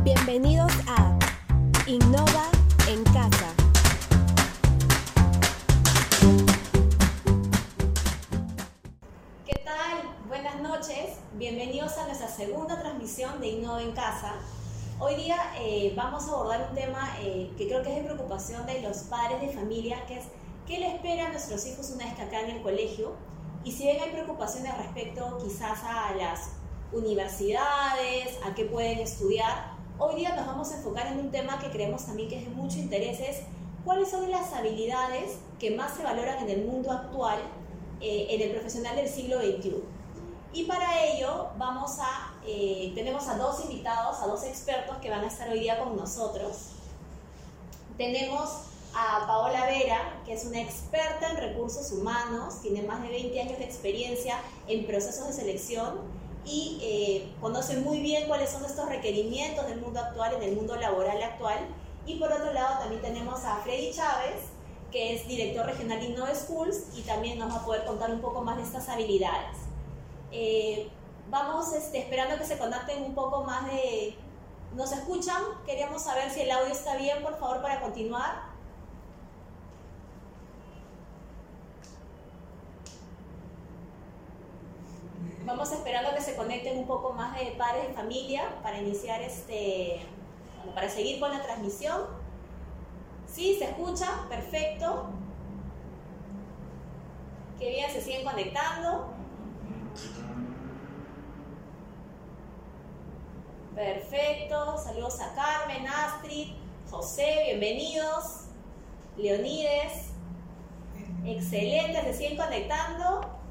Bienvenidos a Innova en Casa. ¿Qué tal? Buenas noches. Bienvenidos a nuestra segunda transmisión de Innova en Casa. Hoy día eh, vamos a abordar un tema eh, que creo que es de preocupación de los padres de familia, que es qué le espera a nuestros hijos una vez que acá en el colegio. Y si bien hay preocupaciones respecto quizás a las universidades, a qué pueden estudiar, hoy día nos vamos a enfocar en un tema que creemos también que es de mucho interés, es cuáles son las habilidades que más se valoran en el mundo actual, eh, en el profesional del siglo XXI. Y para ello vamos a, eh, tenemos a dos invitados, a dos expertos que van a estar hoy día con nosotros. Tenemos a Paola Vera, que es una experta en recursos humanos, tiene más de 20 años de experiencia en procesos de selección y eh, conoce muy bien cuáles son estos requerimientos del mundo actual, en el mundo laboral actual. Y por otro lado también tenemos a Freddy Chávez, que es director regional de Innova Schools y también nos va a poder contar un poco más de estas habilidades. Eh, vamos este, esperando que se conecten un poco más de... ¿Nos escuchan? Queríamos saber si el audio está bien, por favor, para continuar. Vamos esperando que se conecten un poco más de padres de familia para iniciar este, bueno, para seguir con la transmisión. Sí, se escucha, perfecto. Qué bien, se siguen conectando. Perfecto, saludos a Carmen, Astrid, José, bienvenidos. Leonides, excelente, se siguen conectando.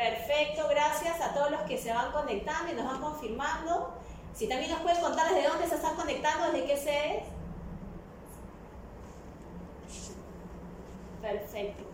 Perfecto, gracias a todos los que se van conectando y nos van confirmando. Si también nos pueden contar desde dónde se están conectando, desde qué se es. Perfecto.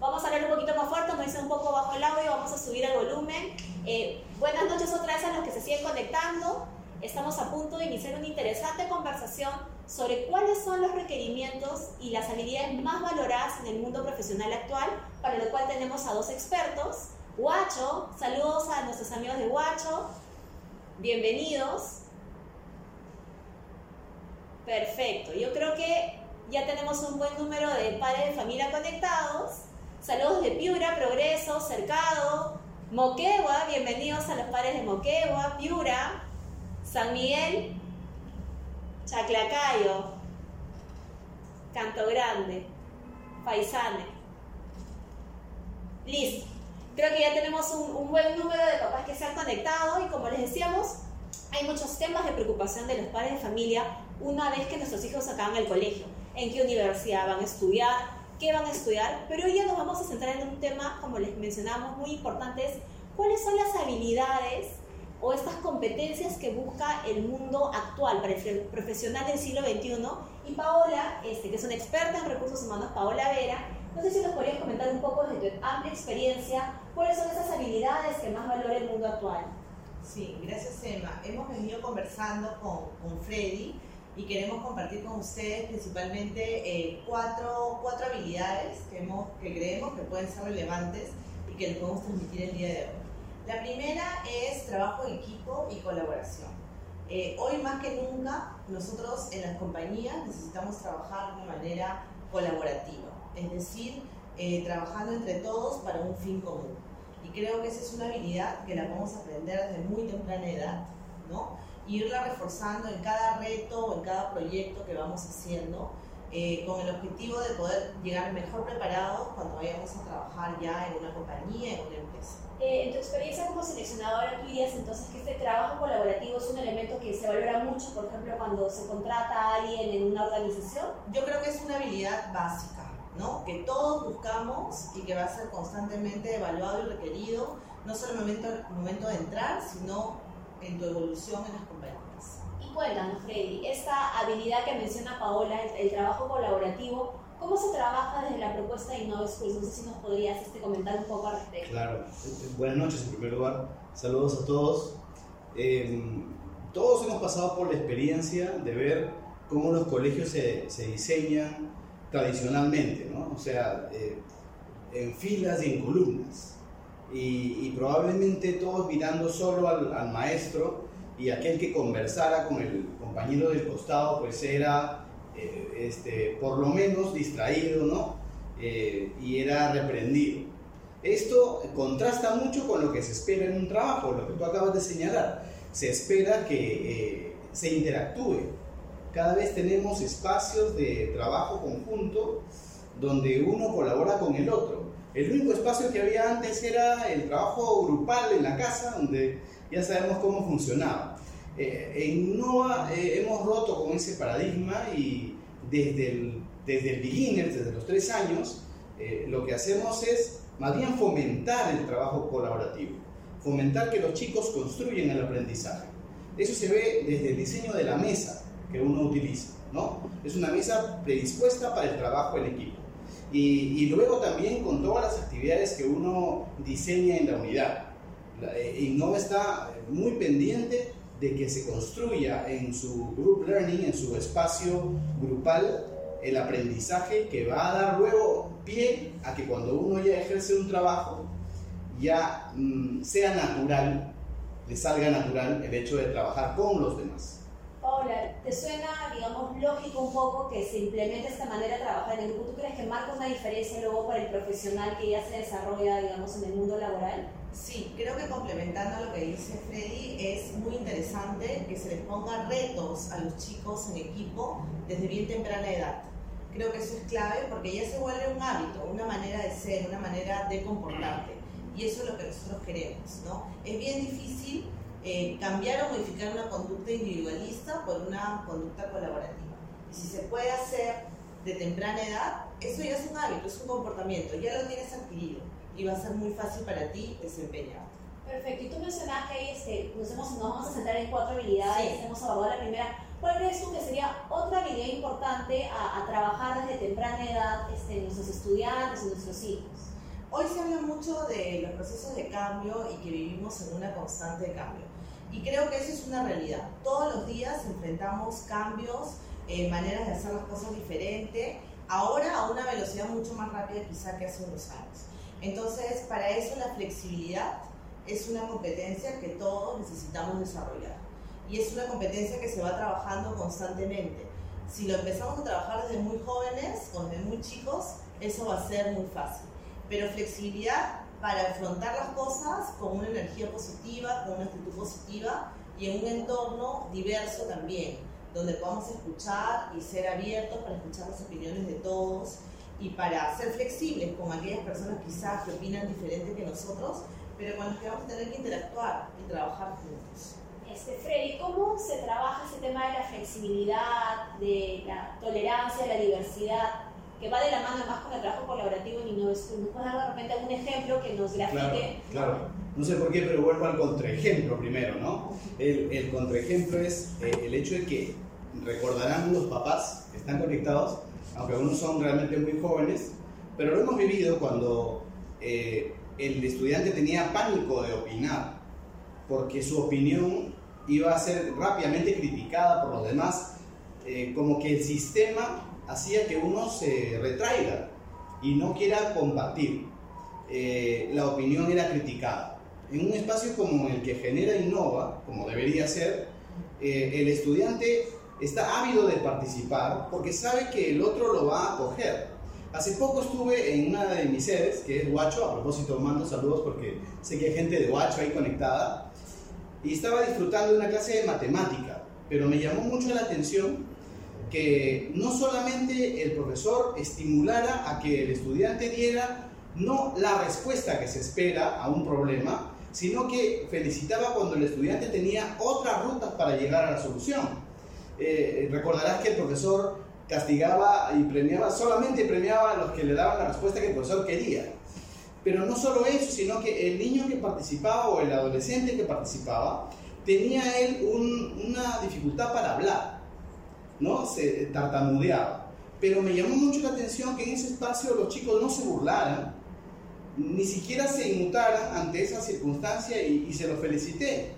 Vamos a hablar un poquito más fuerte, nos dice un poco bajo el audio, vamos a subir el volumen. Eh, buenas noches otra vez a los que se siguen conectando. Estamos a punto de iniciar una interesante conversación sobre cuáles son los requerimientos y las habilidades más valoradas en el mundo profesional actual, para lo cual tenemos a dos expertos. Guacho, saludos a nuestros amigos de Guacho, bienvenidos. Perfecto, yo creo que ya tenemos un buen número de padres de familia conectados. Saludos de Piura, Progreso, Cercado, Moquegua, bienvenidos a los padres de Moquegua, Piura, San Miguel, Chaclacayo, Canto Grande, Paisane. Listo. Creo que ya tenemos un, un, buen número de papás que se han conectado y como les decíamos, hay muchos temas de preocupación de los padres de familia una vez que nuestros hijos acaban el colegio. En qué universidad van a estudiar, qué van a estudiar, pero hoy ya nos vamos a centrar en un tema, como les mencionamos, muy importante, es cuáles son las habilidades o estas competencias que busca el mundo actual para el profesional del siglo XXI. Y Paola, este, que es una experta en recursos humanos, Paola Vera, no sé si nos podrías comentar un poco desde tu amplia experiencia, cuáles son esas habilidades que más valora el mundo actual. Sí, gracias Emma. Hemos venido conversando con, con Freddy y queremos compartir con ustedes principalmente eh, cuatro, cuatro habilidades que, hemos, que creemos que pueden ser relevantes y que les podemos transmitir el día de hoy. La primera es trabajo en equipo y colaboración. Eh, hoy más que nunca nosotros en las compañías necesitamos trabajar de manera colaborativa es decir, eh, trabajando entre todos para un fin común. Y creo que esa es una habilidad que la podemos aprender desde muy temprana edad, ¿no? Y irla reforzando en cada reto o en cada proyecto que vamos haciendo, eh, con el objetivo de poder llegar mejor preparados cuando vayamos a trabajar ya en una compañía, en una empresa. Eh, en tu experiencia como seleccionadora, tú dirías entonces que este trabajo colaborativo es un elemento que se valora mucho, por ejemplo, cuando se contrata a alguien en una organización? Yo creo que es una habilidad básica que todos buscamos y que va a ser constantemente evaluado y requerido, no solo en el momento, momento de entrar, sino en tu evolución en las compañías. Y cuéntanos, Freddy, esta habilidad que menciona Paola, el, trabajo colaborativo, ¿cómo se trabaja desde la propuesta de Innova Schools? No sé si nos podrías este, comentar un poco al respecto. Claro, buenas noches en primer lugar, saludos a todos. Em, todos hemos pasado por la experiencia de ver cómo los colegios se, se diseñan, tradicionalmente, ¿no? O sea, eh, en filas y en columnas. y, probablemente todos mirando solo al, maestro y aquel que conversara con el compañero del costado pues era eh, este, por lo menos distraído, ¿no? Eh, y era reprendido. Esto contrasta mucho con lo que se espera en un trabajo, lo que tú acabas de señalar. Se espera que se interactúe. Cada vez tenemos espacios de trabajo conjunto donde uno colabora con el otro. El único espacio que había antes era el trabajo grupal en la casa, donde ya sabemos cómo funcionaba. Eh, en NOVA eh, hemos roto con ese paradigma y desde el, desde el beginner, desde los tres años, eh, lo que hacemos es más bien fomentar el trabajo colaborativo, fomentar que los chicos construyen el aprendizaje. Eso se ve desde el diseño de la mesa que uno utiliza, ¿no? Es una mesa predispuesta para el trabajo en equipo. Y, luego también con todas las actividades que uno diseña en la unidad. Innova está muy pendiente de que se construya en su group learning, en su espacio grupal, el aprendizaje que va a dar luego pie a que cuando uno ya ejerce un trabajo, ya mm, sea natural, le salga natural el hecho de trabajar con los demás. Paula, ¿te suena, digamos, lógico un poco que se implemente esta manera de trabajar en el grupo? ¿Tú crees que marca una diferencia luego para el profesional que ya se desarrolla, digamos, en el mundo laboral? Sí, creo que complementando lo que dice Freddy, es muy interesante que se les ponga retos a los chicos en equipo desde bien temprana edad. Creo que eso es clave porque ya se vuelve un hábito, una manera de ser, una manera de comportarte. Y eso es lo que nosotros queremos, ¿no? Es bien difícil eh, cambiar o modificar una conducta individualista por una conducta colaborativa. Y si se puede hacer de temprana edad, eso ya es un hábito, es un comportamiento, ya lo tienes adquirido y va a ser muy fácil para ti desempeñar. Perfecto, y tú mencionaste ahí, este, nos, nos vamos a centrar en cuatro habilidades, hemos abordado la primera. ¿Cuál crees tú que sería otra habilidad importante a, a trabajar desde temprana edad este, en nuestros estudiantes, en nuestros hijos? Hoy se habla mucho de los procesos de cambio y que vivimos en una constante de cambio. Y creo que eso es una realidad. Todos los días enfrentamos cambios, eh, maneras de hacer las cosas diferentes, ahora a una velocidad mucho más rápida quizá que hace unos años. Entonces, para eso la flexibilidad es una competencia que todos necesitamos desarrollar. Y es una competencia que se va trabajando constantemente. Si lo empezamos a trabajar desde muy jóvenes o desde muy chicos, eso va a ser muy fácil. Pero flexibilidad para afrontar las cosas con una energía positiva, con una actitud positiva y en un entorno diverso también, donde podamos escuchar y ser abiertos para escuchar las opiniones de todos y para ser flexibles con aquellas personas quizás que opinan diferente que nosotros, pero con las que vamos a tener que interactuar y trabajar juntos. Este, Freddy, ¿cómo se trabaja ese tema de la flexibilidad, de la tolerancia, de la diversidad que va de la mano más con el trabajo colaborativo Innova School. ¿Nos puedes dar de repente algún ejemplo que nos grafite? Claro, claro. No sé por qué, pero vuelvo al contraejemplo primero, ¿no? El, el contraejemplo es eh, el hecho de que recordarán los papás que están conectados, aunque algunos son realmente muy jóvenes, pero lo hemos vivido cuando eh, el estudiante tenía pánico de opinar, porque su opinión iba a ser rápidamente criticada por los demás, eh, como que el sistema hacía que uno se retraiga y no quiera combatir. Eh, la opinión era criticada. En un espacio como el que genera Innova, como debería ser, eh, el estudiante está ávido de participar porque sabe que el otro lo va a acoger. Hace poco estuve en una de mis sedes, que es Huacho, a propósito mando saludos porque sé que hay gente de Huacho ahí conectada, y estaba disfrutando de una clase de matemática, pero me llamó mucho la atención que no solamente el profesor estimulara a que el estudiante diera no la respuesta que se espera a un problema, sino que felicitaba cuando el estudiante tenía otras rutas para llegar a la solución. Eh, recordarás que el profesor castigaba y premiaba, solamente premiaba a los que le daban la respuesta que el profesor quería. Pero no solo eso, sino que el niño que participaba o el adolescente que participaba tenía él una dificultad para hablar ¿no? Se tartamudeaba. Pero me llamó mucho la atención que en ese espacio los chicos no se burlaran, ni siquiera se inmutaran ante esa circunstancia y, se lo felicité.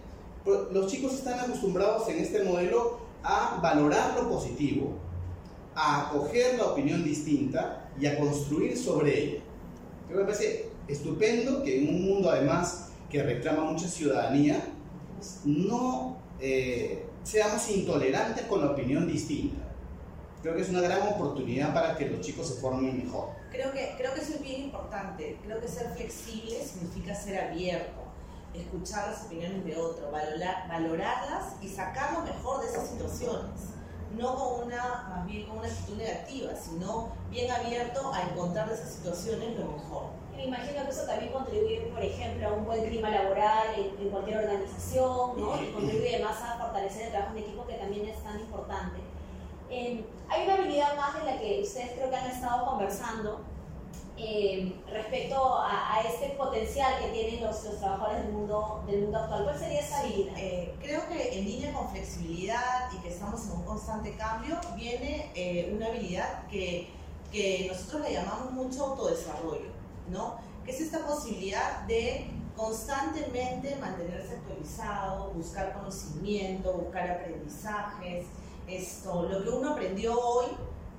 Los chicos están acostumbrados en este modelo a valorar lo positivo, a acoger la opinión distinta y a construir sobre ella. Creo me parece estupendo que en un mundo además que reclama mucha ciudadanía, no eh, seamos intolerantes con la opinión distinta. Creo que es una gran oportunidad para que los chicos se formen mejor. Creo que, creo que eso es bien importante. Creo que ser flexible significa ser abierto, escuchar las opiniones de otro, valorar, valorarlas y sacar lo mejor de esas situaciones. No con una, más bien con una actitud negativa, sino bien abierto a encontrar de esas situaciones lo mejor. Me imagino que eso también contribuye, por ejemplo, a un buen clima laboral en, cualquier organización, ¿no? Y contribuye además a fortalecer el trabajo en equipo, que también es tan importante. Eh, hay una habilidad más en la que ustedes creo que han estado conversando eh, respecto a, este potencial que tienen los, trabajadores del mundo, del mundo actual. ¿Cuál sería esa habilidad? Eh, creo que en línea con flexibilidad y que estamos en un constante cambio, viene una habilidad que, que nosotros le llamamos mucho autodesarrollo, ¿no? Que es esta posibilidad de constantemente mantenerse actualizado, buscar conocimiento, buscar aprendizajes, esto, lo que uno aprendió hoy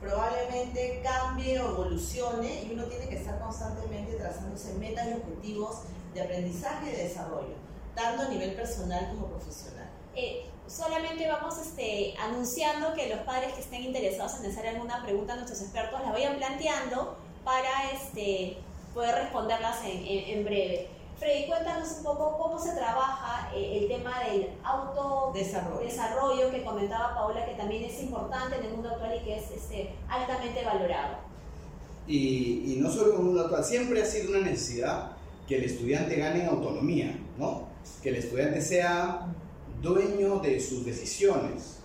probablemente cambie o evolucione y uno tiene que estar constantemente trazándose metas y objetivos de aprendizaje y de desarrollo, tanto a nivel personal como profesional. Eh, solamente vamos este, anunciando que los padres que estén interesados en hacer alguna pregunta a nuestros expertos la vayan planteando para este, poder responderlas en, en breve. Freddy, cuéntanos un poco cómo se trabaja eh, el tema del autodesarrollo que comentaba Paola, que también es importante en el mundo actual y que es este, altamente valorado. Y, no solo en el mundo actual, siempre ha sido una necesidad que el estudiante gane autonomía, ¿no? que el estudiante sea dueño de sus decisiones.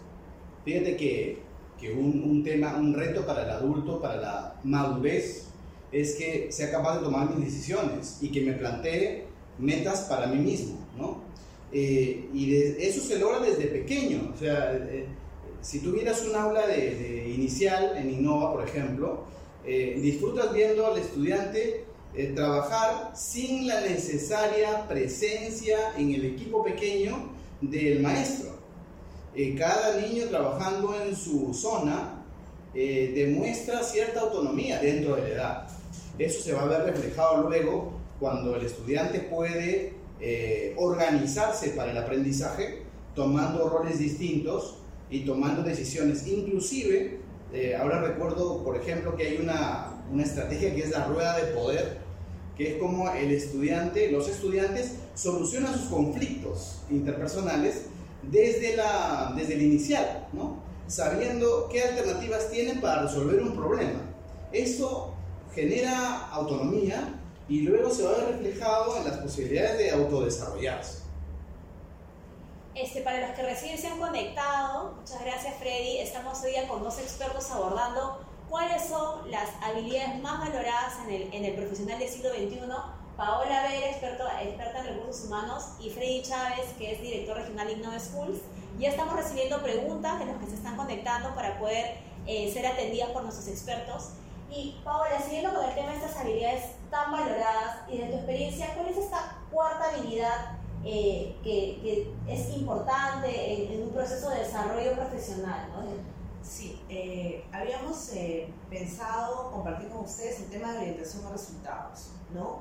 Fíjate que, que un, un tema, un reto para el adulto, para la madurez, es que sea capaz de tomar mis decisiones y que me plantee metas para mí mismo, ¿no? Eh, y eso se logra desde pequeño, o sea, eh, si tuvieras un aula de, inicial en Innova, por ejemplo, eh, disfrutas viendo al estudiante trabajar sin la necesaria presencia en el equipo pequeño del maestro. cada niño trabajando en su zona demuestra cierta autonomía dentro de la edad. Eso se va a ver reflejado luego cuando el estudiante puede eh, organizarse para el aprendizaje tomando roles distintos y tomando decisiones. Inclusive, eh, ahora recuerdo, por ejemplo, que hay una, una estrategia que es la rueda de poder, que es como el estudiante, los estudiantes solucionan sus conflictos interpersonales desde, la, desde el inicial, ¿no? sabiendo qué alternativas tienen para resolver un problema. Esto genera autonomía y luego se va a ver reflejado en las posibilidades de autodesarrollarse. Este, para los que recién se han conectado, muchas gracias Freddy, estamos hoy día con dos expertos abordando cuáles son las habilidades más valoradas en el, en el profesional del siglo XXI. Paola Vera, experta en recursos humanos, y Freddy Chávez, que es director regional de Innova Schools. Ya estamos recibiendo preguntas de los que se están conectando para poder eh, ser atendidas por nuestros expertos. Y Paola, siguiendo con el tema de estas habilidades tan valoradas y de tu experiencia, ¿cuál es esta cuarta habilidad eh, que, es importante en, un proceso de desarrollo profesional? Sí, eh, habíamos eh, pensado compartir con ustedes el tema de orientación a resultados, ¿no?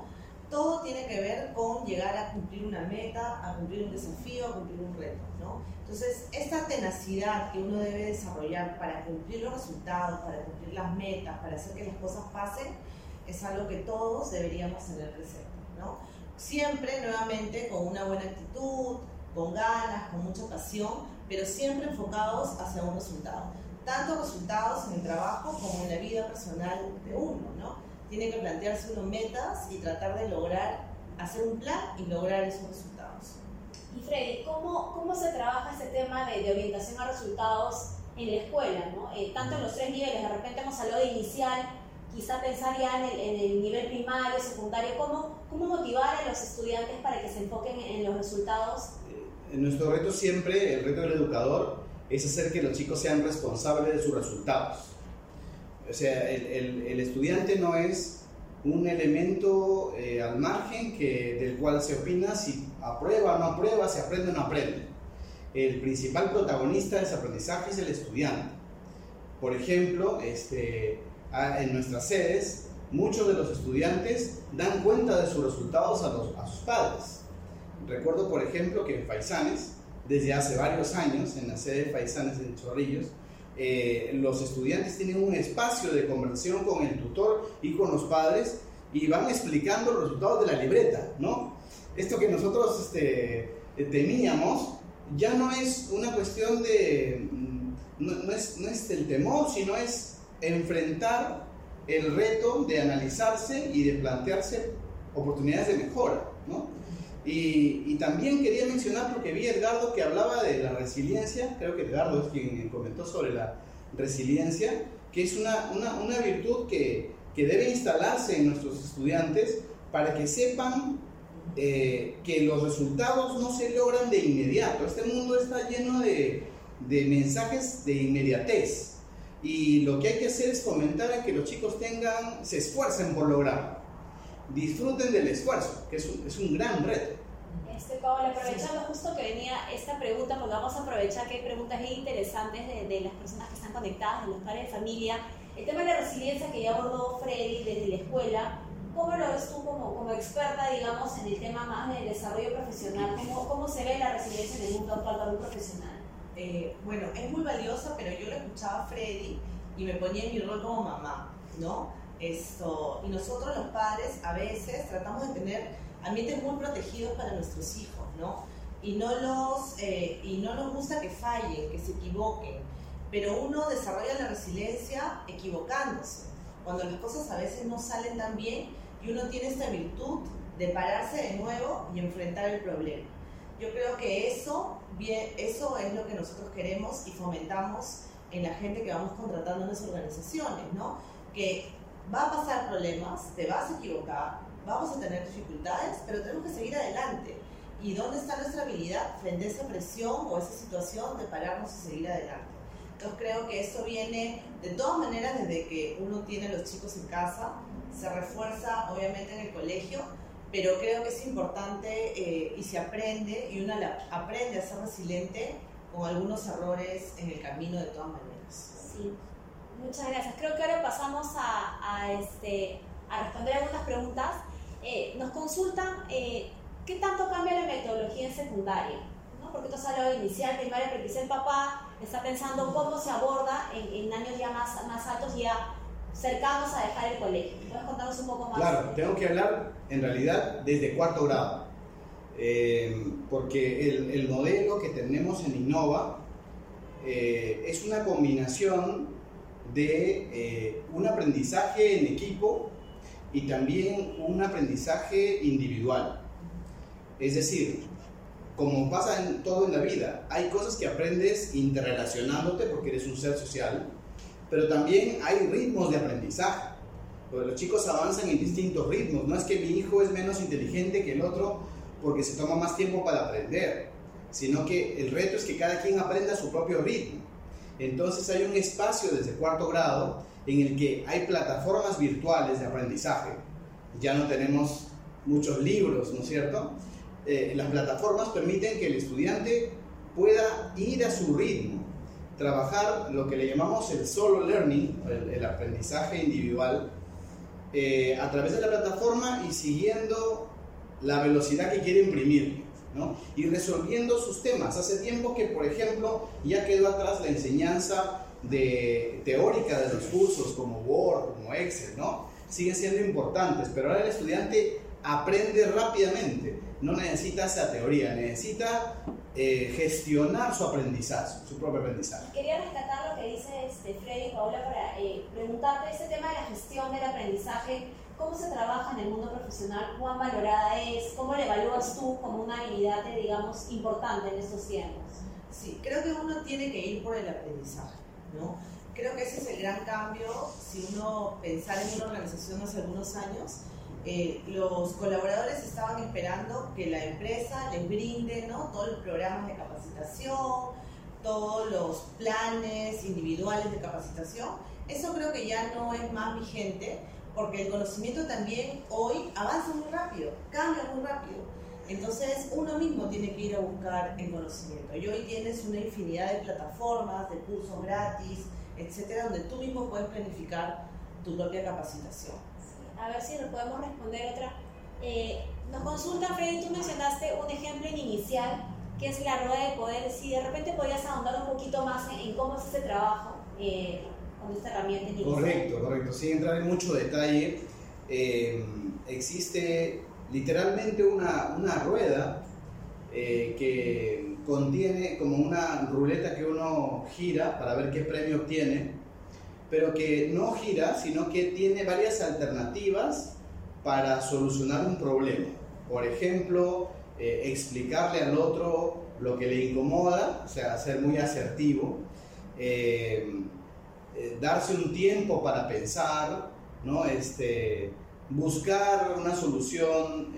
Todo tiene que ver con llegar a cumplir una meta, a cumplir un desafío, a cumplir un reto, ¿no? Entonces, esta tenacidad que uno debe desarrollar para cumplir los resultados, para cumplir las metas, para hacer que las cosas pasen, es algo que todos deberíamos tener presente, ¿no? Siempre, nuevamente, con una buena actitud, con ganas, con mucha pasión, pero siempre enfocados hacia un resultado. Tanto resultados en el trabajo como en la vida personal de uno, ¿no? Tiene que plantearse uno metas y tratar de lograr, hacer un plan y lograr esos resultados. Y Freddy, ¿cómo, cómo se trabaja este tema de, de orientación a resultados en la escuela? ¿no? Eh, tanto en los tres niveles, de repente hemos hablado de inicial, quizá pensar ya en el, en el nivel primario, secundario, ¿cómo, ¿cómo motivar a los estudiantes para que se enfoquen en, los resultados? Eh, nuestro reto siempre, el reto del educador, es hacer que los chicos sean responsables de sus resultados. O sea, el, el, el estudiante no es un elemento eh, al margen que, del cual se opina si aprueba o no aprueba, si aprende o no aprende. El principal protagonista de ese aprendizaje es el estudiante. Por ejemplo, este, en nuestras sedes muchos de los estudiantes dan cuenta de sus resultados a, los, a sus padres. Recuerdo, por ejemplo, que en Faisanes, desde hace varios años, en la sede de Faisanes en Chorrillos, eh, los estudiantes tienen un espacio de conversación con el tutor y con los padres y van explicando los resultados de la libreta, ¿no? Esto que nosotros este, temíamos ya no es una cuestión de, mm, no, es, no es el temor, sino es enfrentar el reto de analizarse y de plantearse oportunidades de mejora, ¿no? Y, también quería mencionar, porque vi a Edgardo que hablaba de la resiliencia, creo que Edgardo es quien comentó sobre la resiliencia, que es una, una, virtud que, que, debe instalarse en nuestros estudiantes para que sepan eh, que los resultados no se logran de inmediato. Este mundo está lleno de, de mensajes de inmediatez. Y lo que hay que hacer es fomentar a que los chicos tengan, se esfuercen por lograrlo disfruten del esfuerzo, que es un, es un gran reto. Este, Paola, aprovechando justo que venía esta pregunta, porque vamos a aprovechar que hay preguntas interesantes de, de, las personas que están conectadas, de los padres de familia. El tema de la resiliencia que ya abordó Freddy desde la escuela, ¿cómo lo ves tú como, como experta, digamos, en el tema más del desarrollo profesional? ¿Cómo, cómo se ve la resiliencia en el mundo actual para un profesional? Eh, bueno, es muy valiosa, pero yo lo escuchaba a Freddy y me ponía en mi rol como mamá, ¿no? Esto, y nosotros los padres a veces tratamos de tener ambientes muy protegidos para nuestros hijos, ¿no? Y no, los, eh, y no nos gusta que fallen, que se equivoquen, pero uno desarrolla la resiliencia equivocándose, cuando las cosas a veces no salen tan bien y uno tiene esta virtud de pararse de nuevo y enfrentar el problema. Yo creo que eso, bien, eso es lo que nosotros queremos y fomentamos en la gente que vamos contratando en las organizaciones, ¿no? Que va a pasar problemas, te vas a equivocar, vamos a tener dificultades, pero tenemos que seguir adelante. ¿Y dónde está nuestra habilidad frente a esa presión o esa situación de pararnos y seguir adelante? Entonces creo que eso viene de todas maneras desde que uno tiene a los chicos en casa, se refuerza obviamente en el colegio, pero creo que es importante eh, y se aprende y uno aprende a ser resiliente con algunos errores en el camino de todas maneras. Sí. Muchas gracias. Creo que ahora pasamos a, a este, a responder algunas preguntas. Eh, nos consultan eh, qué tanto cambia la metodología en secundaria. ¿no? Porque tú has hablado de inicial, primaria, pero quizá el papá está pensando cómo se aborda en, en años ya más, más altos, ya cercanos a dejar el colegio. ¿Puedes contarnos un poco más? Claro, tengo que hablar en realidad desde cuarto grado. Eh, porque el, el, modelo que tenemos en Innova eh, es una combinación de eh, un aprendizaje en equipo y también un aprendizaje individual. Es decir, como pasa en todo en la vida, hay cosas que aprendes interrelacionándote porque eres un ser social, pero también hay ritmos de aprendizaje. Los chicos avanzan en distintos ritmos. No es que mi hijo es menos inteligente que el otro porque se toma más tiempo para aprender, sino que el reto es que cada quien aprenda a su propio ritmo. Entonces hay un espacio desde cuarto grado en el que hay plataformas virtuales de aprendizaje. Ya no tenemos muchos libros, ¿no es cierto? Eh, las plataformas permiten que el estudiante pueda ir a su ritmo, trabajar lo que le llamamos el solo learning, el, aprendizaje individual, eh, a través de la plataforma y siguiendo la velocidad que quiere imprimir y resolviendo sus temas. Hace tiempo que, por ejemplo, ya quedó atrás la enseñanza de, teórica de los cursos como Word, como Excel, ¿no? Siguen siendo importantes, pero ahora el estudiante aprende rápidamente, no necesita esa teoría, necesita eh, gestionar su aprendizaje, su propio aprendizaje. Quería rescatar lo que dice este Freddy Paula para eh, preguntarte ese tema de la gestión del aprendizaje ¿Cómo se trabaja en el mundo profesional? ¿Cuán valorada es? ¿Cómo la evalúas tú como una habilidad, digamos, importante en estos tiempos? Sí, creo que uno tiene que ir por el aprendizaje, ¿no? Creo que ese es el gran cambio si uno pensara en una organización hace algunos años. Eh, los colaboradores estaban esperando que la empresa les brinde ¿no? todos los programas de capacitación, todos los planes individuales de capacitación. Eso creo que ya no es más vigente porque el conocimiento también hoy avanza muy rápido, cambia muy rápido. Entonces uno mismo tiene que ir a buscar el conocimiento. Y hoy tienes una infinidad de plataformas, de cursos gratis, etcétera, donde tú mismo puedes planificar tu propia capacitación. a ver si le podemos responder otra. Eh, nos consulta Freddy, tú mencionaste un ejemplo inicial que es la rueda de poder. Si de repente podrías ahondar un poquito más en, cómo es ese trabajo eh, Correcto, correcto. Sin entrar en mucho detalle, eh, existe literalmente una, una rueda que contiene como una ruleta que uno gira para ver qué premio obtiene, pero que no gira, sino que tiene varias alternativas para solucionar un problema. Por ejemplo, eh, explicarle al otro lo que le incomoda, o sea, ser muy asertivo, eh, eh, darse un tiempo para pensar, ¿no? este, buscar una solución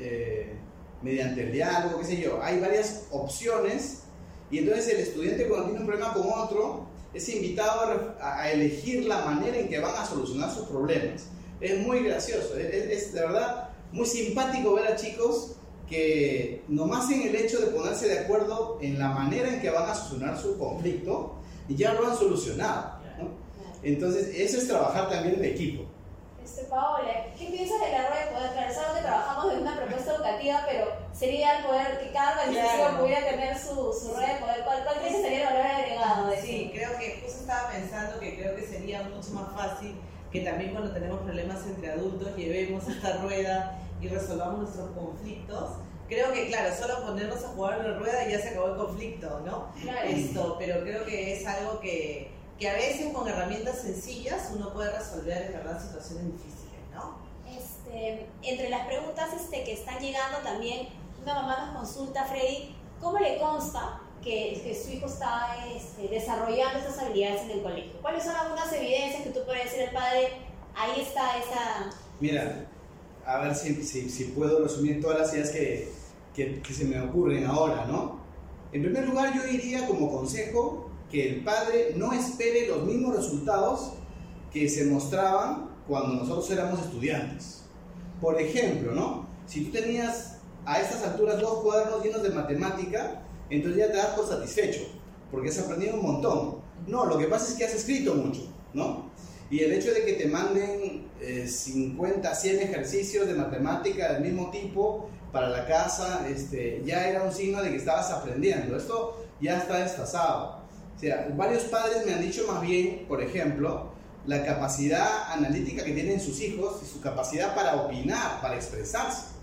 mediante el diálogo, qué sé yo. Hay varias opciones y entonces el estudiante cuando tiene un problema con otro es invitado a, elegir la manera en que van a solucionar sus problemas. Es muy gracioso, es, de verdad muy simpático ver a chicos que nomás en el hecho de ponerse de acuerdo en la manera en que van a solucionar su conflicto, y ya lo han solucionado. Entonces, eso es trabajar también en equipo. Este, Paola, ¿qué piensas de la rueda de poder? Claro, es que trabajamos en una propuesta educativa, pero sería el poder que cada organización pudiera tener su, su rueda de poder. ¿Cuál, cuál crees que sería el valor agregado? De sí, creo que justo estaba pensando que creo que sería mucho más fácil que también cuando tenemos problemas entre adultos llevemos esta rueda y resolvamos nuestros conflictos. Creo que, claro, solo ponernos a jugar en la rueda y ya se acabó el conflicto, ¿no? Claro. Esto, pero creo que es algo que que a veces con herramientas sencillas uno puede resolver en verdad situaciones difíciles, ¿no? Este, entre las preguntas este, que están llegando también, una mamá nos consulta, Freddy, ¿cómo le consta que, que su hijo está este, desarrollando estas habilidades en el colegio? ¿Cuáles son algunas evidencias que tú puedes decir al padre, ahí está esa... Mira, a ver si, si, si puedo resumir todas las ideas que, que, que se me ocurren ahora, ¿no? En primer lugar, yo diría como consejo que el padre no espere los mismos resultados que se mostraban cuando nosotros éramos estudiantes. Por ejemplo, ¿no? Si tú tenías a estas alturas dos cuadernos llenos de matemática, entonces ya te das por satisfecho, porque has aprendido un montón. No, lo que pasa es que has escrito mucho, ¿no? Y el hecho de que te manden 50, eh, 100 ejercicios de matemática del mismo tipo para la casa, este, ya era un signo de que estabas aprendiendo. Esto ya está desfasado. O sea, varios padres me han dicho más bien, por ejemplo, la capacidad analítica que tienen sus hijos y su capacidad para opinar, para expresarse.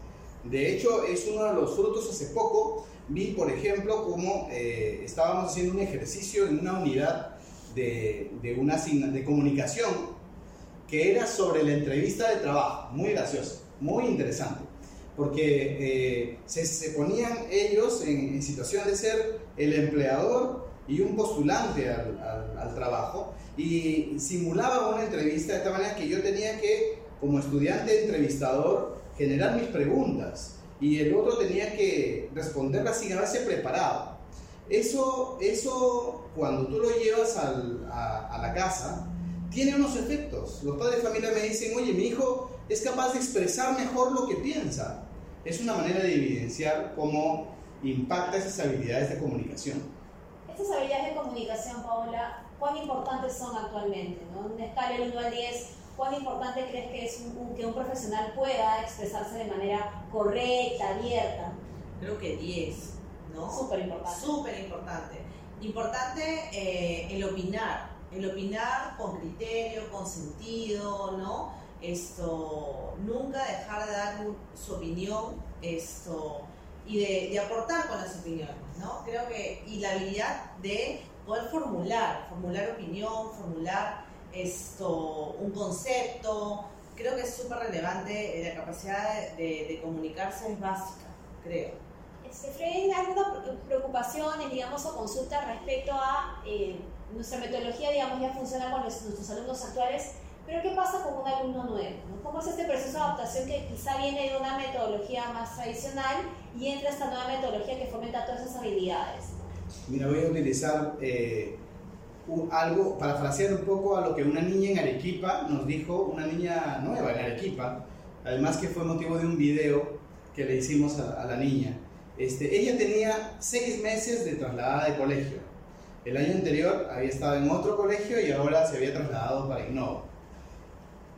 De hecho, es uno de los frutos hace poco. Vi, por ejemplo, cómo eh, estábamos haciendo un ejercicio en una unidad de, de, una de comunicación que era sobre la entrevista de trabajo. Muy gracioso, muy interesante. Porque eh, se, se, ponían ellos en, en situación de ser el empleador y un postulante al, trabajo y simulaba una entrevista de esta manera que yo tenía que, como estudiante entrevistador, generar mis preguntas y el otro tenía que responderlas sin haberse preparado. Eso, eso cuando tú lo llevas a, a la casa, tiene unos efectos. Los padres de familia me dicen, oye, mi hijo es capaz de expresar mejor lo que piensa. Es una manera de evidenciar cómo impacta esas habilidades de comunicación. Estas habilidades de comunicación, Paola, ¿cuán importantes son actualmente? ¿no? En una escala del 1 al 10, ¿cuán importante crees que es un, que un profesional pueda expresarse de manera correcta, abierta? Creo que 10, ¿no? Súper importante. Súper importante. Importante eh, el opinar, el opinar con criterio, con sentido, ¿no? Esto, nunca dejar de dar su opinión, esto, y de, aportar con las opiniones, ¿no? Creo que, y la habilidad de poder formular, formular opinión, formular esto, un concepto, creo que es súper relevante, la capacidad de, comunicarse es básica, creo. Este, Freddy, ¿alguna preocupaciones, digamos, o consultas respecto a eh, nuestra metodología, digamos, ya funciona con nuestros alumnos actuales? Pero ¿qué pasa con un alumno nuevo? ¿Cómo es este proceso de adaptación que quizá viene de una metodología más tradicional y entra esta nueva metodología que fomenta todas esas habilidades? Mira, voy a utilizar eh, algo, para frasear un poco a lo que una niña en Arequipa nos dijo, una niña nueva en Arequipa, además que fue motivo de un video que le hicimos a, a la niña. Este, ella tenía seis meses de trasladada de colegio. El año anterior había estado en otro colegio y ahora se había trasladado para Innova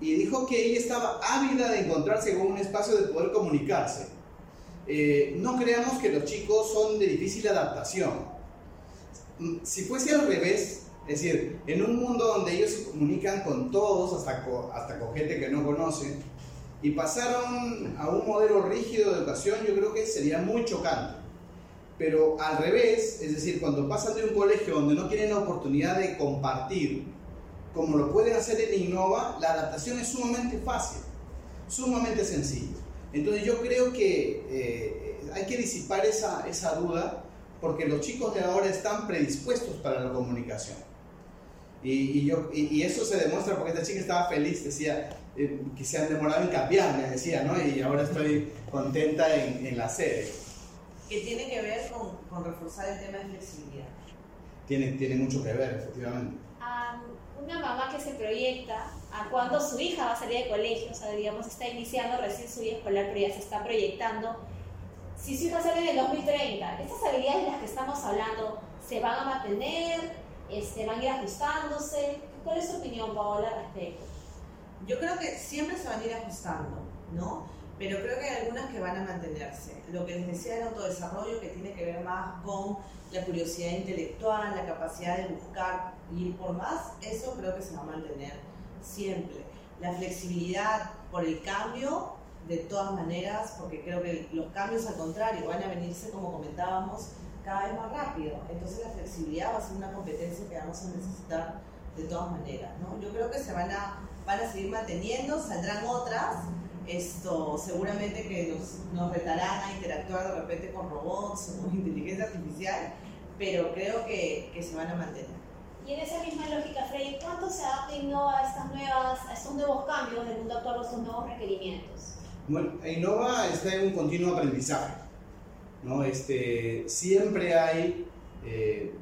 y dijo que ella estaba ávida de encontrarse con un espacio de poder comunicarse. Eh, no creamos que los chicos son de difícil adaptación. Mm, si fuese al revés, es decir, en un mundo donde ellos se comunican con todos, hasta con, hasta con gente que no conocen, y pasaron a un modelo rígido de educación, yo creo que sería muy chocante. Pero al revés, es decir, cuando pasan de un colegio donde no tienen la oportunidad de compartir, como lo pueden hacer en Innova, la adaptación es sumamente fácil, sumamente sencillo. Entonces yo creo que eh, hay que disipar esa, esa duda porque los chicos de ahora están predispuestos para la comunicación. Y, y yo, y, eso se demuestra porque esta chica estaba feliz, decía eh, que se han demorado en cambiar, me decía, ¿no? Y ahora estoy contenta en, en la sede. Que tiene que ver con, con, reforzar el tema de flexibilidad. Tiene, tiene mucho que ver, efectivamente. Um, una mamá que se proyecta a cuando su hija va a salir de colegio, o sea, digamos, está iniciando recién su vida escolar, pero ya se está proyectando. Si su hija sale en el 2030, estas habilidades de las que estamos hablando, ¿se van a mantener? este, van a ir ajustándose. ¿Cuál es su opinión, Paola, al respecto? Yo creo que siempre se van a ir ajustando, ¿no? Pero creo que hay algunas que van a mantenerse. Lo que les decía del autodesarrollo, que tiene que ver más con la curiosidad intelectual, la capacidad de buscar y por más, eso creo que se va a mantener siempre. La flexibilidad por el cambio, de todas maneras, porque creo que los cambios al contrario van a venirse, como comentábamos, cada vez más rápido. Entonces la flexibilidad va a ser una competencia que vamos a necesitar de todas maneras. ¿no? Yo creo que se van a, van a seguir manteniendo, saldrán otras, esto seguramente que nos, nos retarán a interactuar de repente con robots o con inteligencia artificial, pero creo que, que se van a mantener. Y en esa misma lógica, Freddy, ¿cuánto se adapta Innova a, estas nuevas, a estos nuevos cambios del mundo actual, a estos nuevos requerimientos? Bueno, Innova está en un continuo aprendizaje. ¿no? Este, siempre hay eh,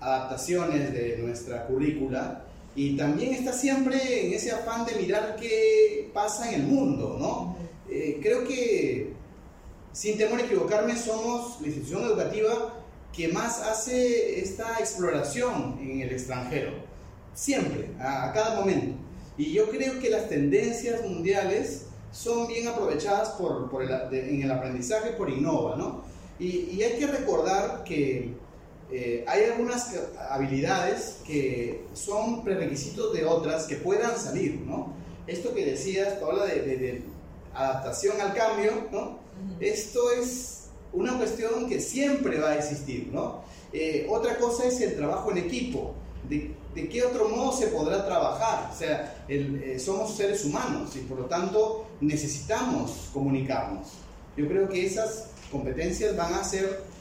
adaptaciones de nuestra currícula y también está siempre en ese afán de mirar qué pasa en el mundo, ¿no? Eh, creo que, sin temor a equivocarme, somos la institución educativa que más hace esta exploración en el extranjero, siempre, a, cada momento. Y yo creo que las tendencias mundiales son bien aprovechadas por, por el, en el aprendizaje por Innova, ¿no? Y, hay que recordar que eh, hay algunas habilidades que son prerequisitos de otras que puedan salir, ¿no? Esto que decías, Paola, de, de, adaptación al cambio, ¿no? Esto es una cuestión que siempre va a existir, ¿no? Eh, otra cosa es el trabajo en equipo. De, de, qué otro modo se podrá trabajar? O sea, eh, somos seres humanos y por lo tanto necesitamos comunicarnos. Yo creo que esas competencias van a ser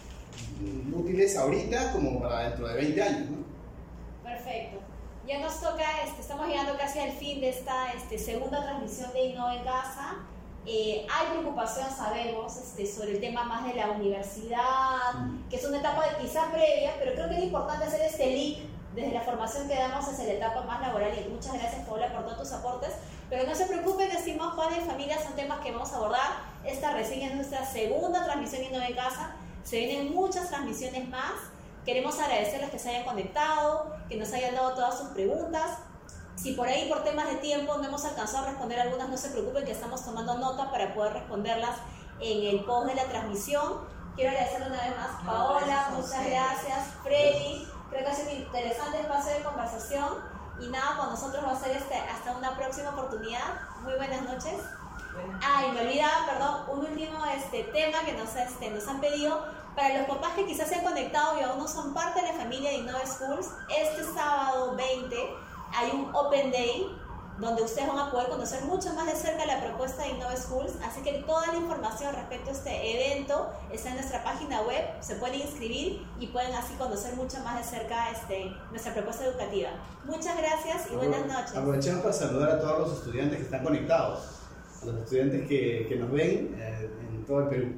útiles ahorita como para dentro de 20 años. ¿no? Perfecto. Ya nos toca, este, estamos llegando casi al fin de esta este, segunda transmisión de Innova en Casa. Eh, hay preocupación, sabemos, este, sobre el tema más de la universidad, mm. que es una etapa de quizás previa, pero creo que es importante hacer este link desde la formación que damos hacia la etapa más laboral. Y muchas gracias, Paula, por todos tus aportes. Pero no se preocupen, estimados padres y familias, son temas que vamos a abordar. Esta recién es nuestra segunda transmisión Innova en Casa. Se vienen muchas transmisiones más. Queremos agradecerles que se hayan conectado, que nos hayan dado todas sus preguntas. Si por ahí, por temas de tiempo, no hemos alcanzado a responder algunas, no se preocupen que estamos tomando nota para poder responderlas en el post de la transmisión. Quiero agradecerle una vez más, Paola, muchas gracias, Freddy. Creo que ha sido un interesante espacio de conversación. Y nada, con nosotros va a ser este, hasta una próxima oportunidad. Muy buenas noches. Ay, me olvidaba, perdón, un último este, tema que nos, este, nos han pedido. Para los papás que quizás se han conectado y aún no son parte de la familia de Innova Schools, este sábado 20 hay un Open Day donde ustedes van a poder conocer mucho más de cerca la propuesta de Innova Schools. Así que toda la información respecto a este evento está en nuestra página web, se pueden inscribir y pueden así conocer mucho más de cerca este, nuestra propuesta educativa. Muchas gracias y buenas noches. Aprovechamos para saludar a todos los estudiantes que están conectados, a los estudiantes que, que nos ven eh, en todo el Perú.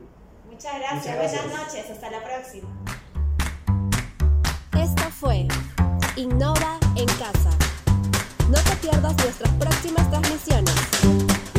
Muchas gracias. Muchas gracias, buenas noches, hasta la próxima. Esto fue Innova en Casa. No te pierdas nuestras próximas transmisiones.